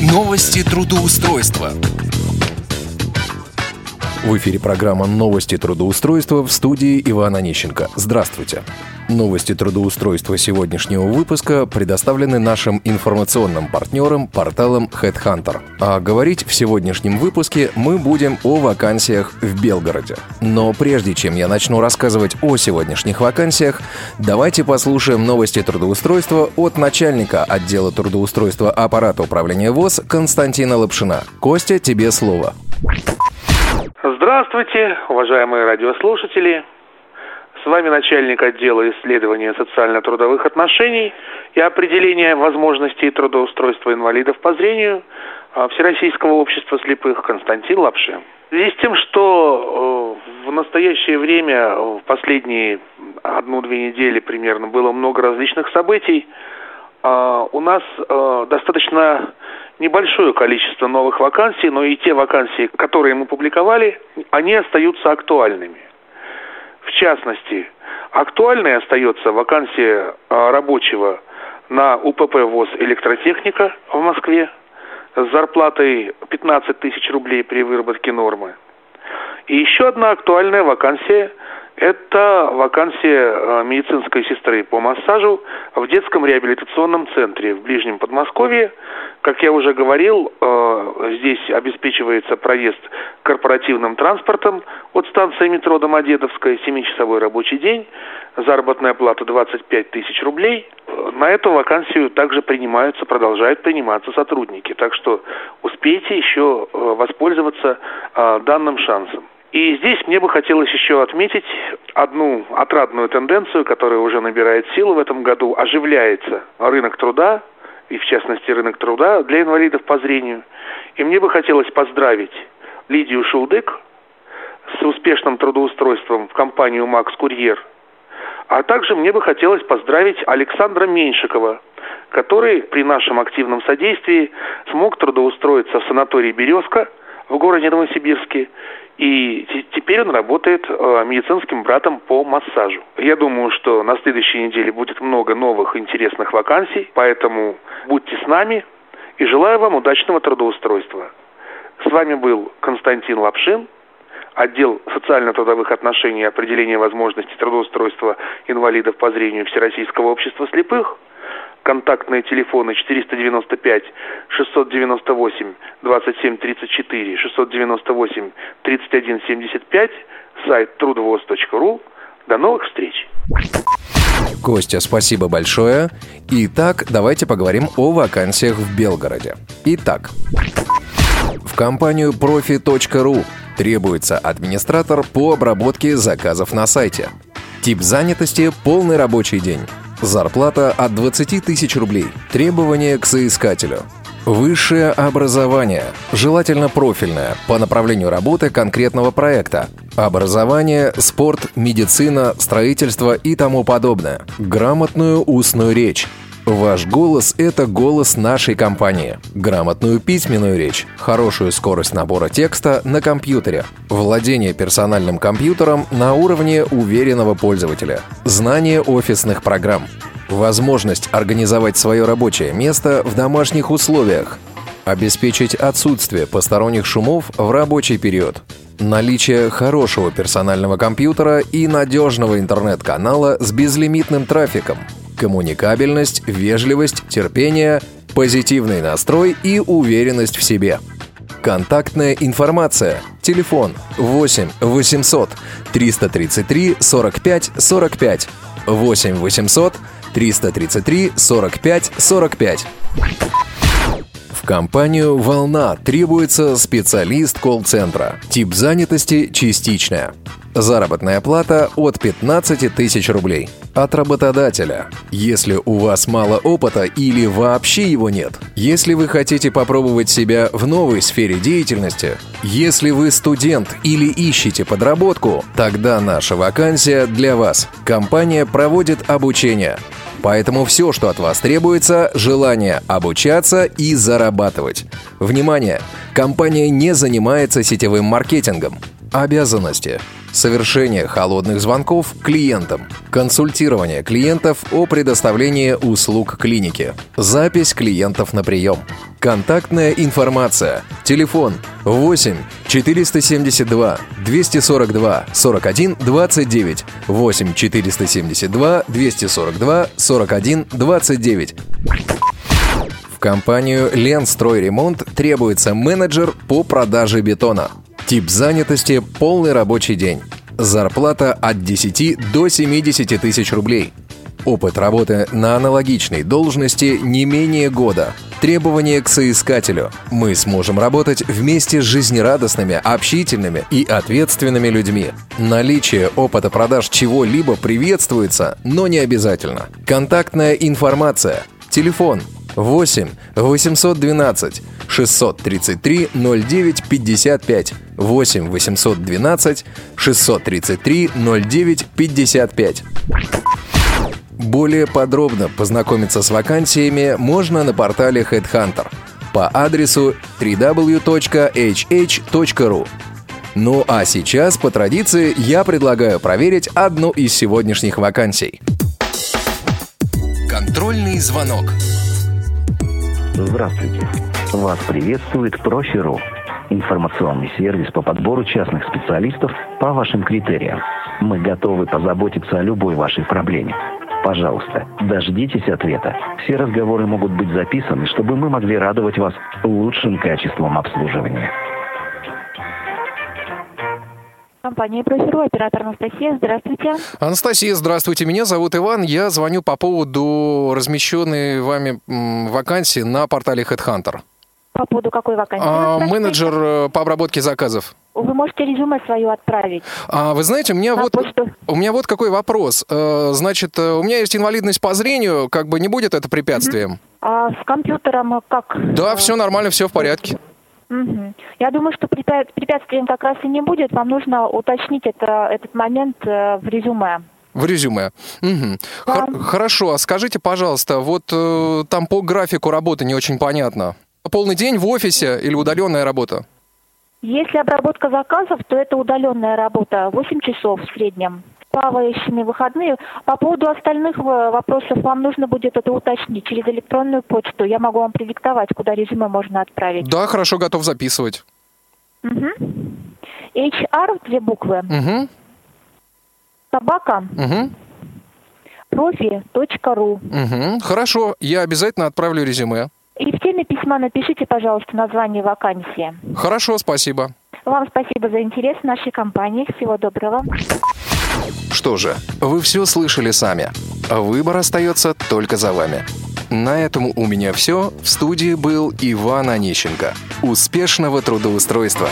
Новости трудоустройства. В эфире программа «Новости трудоустройства» в студии Ивана Онищенко. Здравствуйте. Новости трудоустройства сегодняшнего выпуска предоставлены нашим информационным партнером порталом Headhunter. А говорить в сегодняшнем выпуске мы будем о вакансиях в Белгороде. Но прежде чем я начну рассказывать о сегодняшних вакансиях, давайте послушаем новости трудоустройства от начальника отдела трудоустройства аппарата управления ВОЗ Константина Лапшина. Костя, тебе слово. Здравствуйте, уважаемые радиослушатели. С вами начальник отдела исследования социально-трудовых отношений и определения возможностей трудоустройства инвалидов по зрению а, Всероссийского общества слепых Константин Лапшин. В связи с тем, что э, в настоящее время, в последние одну-две недели примерно, было много различных событий, а, у нас э, достаточно небольшое количество новых вакансий, но и те вакансии, которые мы публиковали, они остаются актуальными. В частности, актуальной остается вакансия а, рабочего на УПП ВОЗ «Электротехника» в Москве с зарплатой 15 тысяч рублей при выработке нормы. И еще одна актуальная вакансия это вакансия э, медицинской сестры по массажу в детском реабилитационном центре в Ближнем Подмосковье. Как я уже говорил, э, здесь обеспечивается проезд корпоративным транспортом от станции метро Домодедовская, 7-часовой рабочий день, заработная плата 25 тысяч рублей. На эту вакансию также принимаются, продолжают приниматься сотрудники. Так что успейте еще э, воспользоваться данным шансом. И здесь мне бы хотелось еще отметить одну отрадную тенденцию, которая уже набирает силу в этом году. Оживляется рынок труда, и в частности рынок труда для инвалидов по зрению. И мне бы хотелось поздравить Лидию Шулдык с успешным трудоустройством в компанию «Макс Курьер». А также мне бы хотелось поздравить Александра Меньшикова, который при нашем активном содействии смог трудоустроиться в санатории «Березка» в городе Новосибирске и теперь он работает э, медицинским братом по массажу. Я думаю, что на следующей неделе будет много новых интересных вакансий, поэтому будьте с нами и желаю вам удачного трудоустройства. С вами был Константин Лапшин, отдел социально-трудовых отношений и определения возможностей трудоустройства инвалидов по зрению Всероссийского общества слепых – контактные телефоны 495 698 27 34 698 31 75, сайт трудовоз.ру. До новых встреч! Костя, спасибо большое. Итак, давайте поговорим о вакансиях в Белгороде. Итак, в компанию profi.ru требуется администратор по обработке заказов на сайте. Тип занятости – полный рабочий день. Зарплата от 20 тысяч рублей. Требования к соискателю. Высшее образование, желательно профильное, по направлению работы конкретного проекта. Образование, спорт, медицина, строительство и тому подобное. Грамотную устную речь. Ваш голос – это голос нашей компании. Грамотную письменную речь, хорошую скорость набора текста на компьютере, владение персональным компьютером на уровне уверенного пользователя, знание офисных программ, возможность организовать свое рабочее место в домашних условиях, обеспечить отсутствие посторонних шумов в рабочий период, наличие хорошего персонального компьютера и надежного интернет-канала с безлимитным трафиком – коммуникабельность, вежливость, терпение, позитивный настрой и уверенность в себе. Контактная информация. Телефон 8 800 333 45 45. 8 800 333 45 45. В компанию «Волна» требуется специалист колл-центра. Тип занятости – частичная. Заработная плата от 15 тысяч рублей. От работодателя. Если у вас мало опыта или вообще его нет. Если вы хотите попробовать себя в новой сфере деятельности. Если вы студент или ищете подработку, тогда наша вакансия для вас. Компания проводит обучение. Поэтому все, что от вас требуется, желание обучаться и зарабатывать. Внимание! Компания не занимается сетевым маркетингом. Обязанности. совершение холодных звонков клиентам, консультирование клиентов о предоставлении услуг клиники, запись клиентов на прием, контактная информация, телефон 8 472 242 41 29 8 472 242 41 29 в компанию «Ленстройремонт» требуется менеджер по продаже бетона. Тип занятости – полный рабочий день. Зарплата от 10 до 70 тысяч рублей. Опыт работы на аналогичной должности не менее года. Требования к соискателю. Мы сможем работать вместе с жизнерадостными, общительными и ответственными людьми. Наличие опыта продаж чего-либо приветствуется, но не обязательно. Контактная информация. Телефон 8 812 633 09 55 8 812 633 09 55 более подробно познакомиться с вакансиями можно на портале Headhunter по адресу www.hh.ru. Ну а сейчас, по традиции, я предлагаю проверить одну из сегодняшних вакансий. Контрольный звонок. Здравствуйте. Вас приветствует Профи.ру. Информационный сервис по подбору частных специалистов по вашим критериям. Мы готовы позаботиться о любой вашей проблеме. Пожалуйста, дождитесь ответа. Все разговоры могут быть записаны, чтобы мы могли радовать вас лучшим качеством обслуживания. Компания «Профиру», оператор Анастасия. Здравствуйте. Анастасия, здравствуйте. Меня зовут Иван. Я звоню по поводу размещенной вами вакансии на портале HeadHunter. По поводу какой вакансии? А, менеджер э, по обработке заказов. Вы можете резюме свое отправить. А, вы знаете, у меня, вот, у меня вот какой вопрос. Э, значит, э, у меня есть инвалидность по зрению, как бы не будет это препятствием? А с компьютером как? Да, все нормально, все в порядке. Угу. Я думаю, что препятствием как раз и не будет. Вам нужно уточнить это, этот момент в резюме. В резюме. Угу. Да. Хорошо, а скажите, пожалуйста, вот э, там по графику работы не очень понятно. Полный день в офисе или удаленная работа? Если обработка заказов, то это удаленная работа, 8 часов в среднем. Плавающими выходные. По поводу остальных вопросов вам нужно будет это уточнить через электронную почту. Я могу вам предиктовать, куда резюме можно отправить. Да, хорошо, готов записывать. Угу. HR, две буквы. Угу. Собака. Угу. Профи.ру. Угу. Хорошо, я обязательно отправлю резюме. И в теме письма напишите, пожалуйста, название вакансии. Хорошо, спасибо. Вам спасибо за интерес в нашей компании. Всего доброго. Что же, вы все слышали сами. Выбор остается только за вами. На этом у меня все. В студии был Иван Онищенко. Успешного трудоустройства!